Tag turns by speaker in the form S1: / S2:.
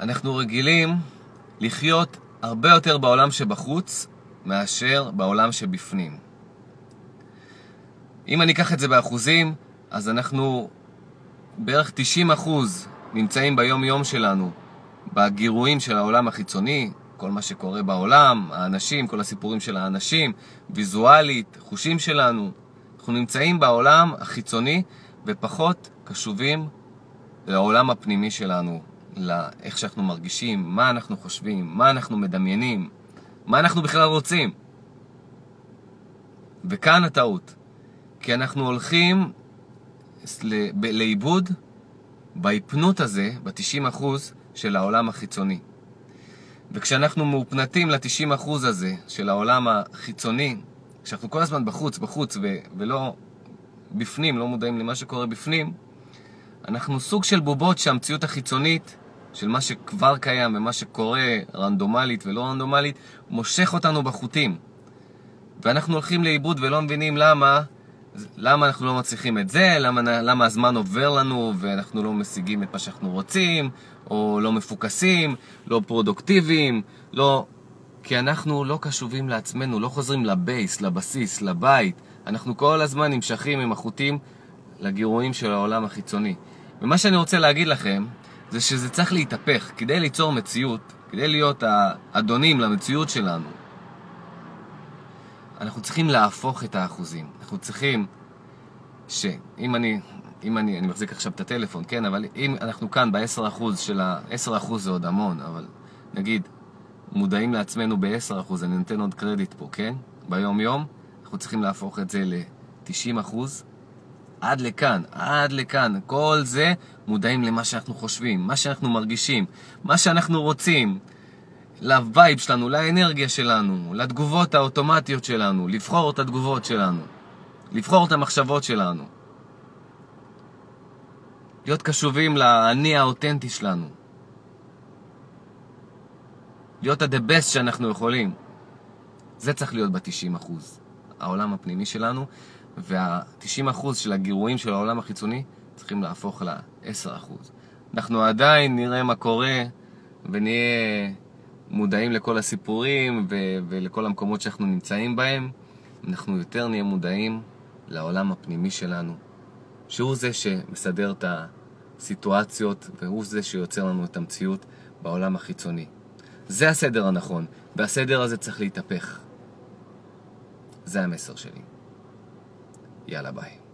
S1: אנחנו רגילים לחיות הרבה יותר בעולם שבחוץ מאשר בעולם שבפנים. אם אני אקח את זה באחוזים, אז אנחנו בערך 90 אחוז נמצאים ביום-יום שלנו בגירויים של העולם החיצוני, כל מה שקורה בעולם, האנשים, כל הסיפורים של האנשים, ויזואלית, חושים שלנו. אנחנו נמצאים בעולם החיצוני ופחות קשובים לעולם הפנימי שלנו, לאיך שאנחנו מרגישים, מה אנחנו חושבים, מה אנחנו מדמיינים, מה אנחנו בכלל רוצים. וכאן הטעות, כי אנחנו הולכים לאיבוד בהיפנות הזה, ב-90% של העולם החיצוני. וכשאנחנו מאופנתים ל-90% הזה של העולם החיצוני, כשאנחנו כל הזמן בחוץ, בחוץ, ו- ולא בפנים, לא מודעים למה שקורה בפנים, אנחנו סוג של בובות שהמציאות החיצונית של מה שכבר קיים ומה שקורה רנדומלית ולא רנדומלית, מושך אותנו בחוטים. ואנחנו הולכים לאיבוד ולא מבינים למה, למה אנחנו לא מצליחים את זה, למה, למה הזמן עובר לנו ואנחנו לא משיגים את מה שאנחנו רוצים, או לא מפוקסים, לא פרודוקטיביים, לא... כי אנחנו לא קשובים לעצמנו, לא חוזרים לבייס, לבסיס, לבית. אנחנו כל הזמן נמשכים עם החוטים לגירויים של העולם החיצוני. ומה שאני רוצה להגיד לכם, זה שזה צריך להתהפך. כדי ליצור מציאות, כדי להיות האדונים למציאות שלנו, אנחנו צריכים להפוך את האחוזים. אנחנו צריכים שאם אני, אם אני, אני מחזיק עכשיו את הטלפון, כן, אבל אם אנחנו כאן ב-10% של ה... 10% זה עוד המון, אבל נגיד, מודעים לעצמנו ב-10%, אני נותן עוד קרדיט פה, כן? ביום-יום, אנחנו צריכים להפוך את זה ל-90%. עד לכאן, עד לכאן. כל זה מודעים למה שאנחנו חושבים, מה שאנחנו מרגישים, מה שאנחנו רוצים, ל vibe שלנו, לאנרגיה שלנו, לתגובות האוטומטיות שלנו, לבחור את התגובות שלנו, לבחור את המחשבות שלנו. להיות קשובים לאני האותנטי שלנו. להיות ה-the best שאנחנו יכולים. זה צריך להיות ב-90%. העולם הפנימי שלנו, וה-90% של הגירויים של העולם החיצוני צריכים להפוך ל-10%. אנחנו עדיין נראה מה קורה ונהיה מודעים לכל הסיפורים ו- ולכל המקומות שאנחנו נמצאים בהם. אנחנו יותר נהיה מודעים לעולם הפנימי שלנו, שהוא זה שמסדר את הסיטואציות והוא זה שיוצר לנו את המציאות בעולם החיצוני. זה הסדר הנכון, והסדר הזה צריך להתהפך. זה המסר שלי. יאללה ביי.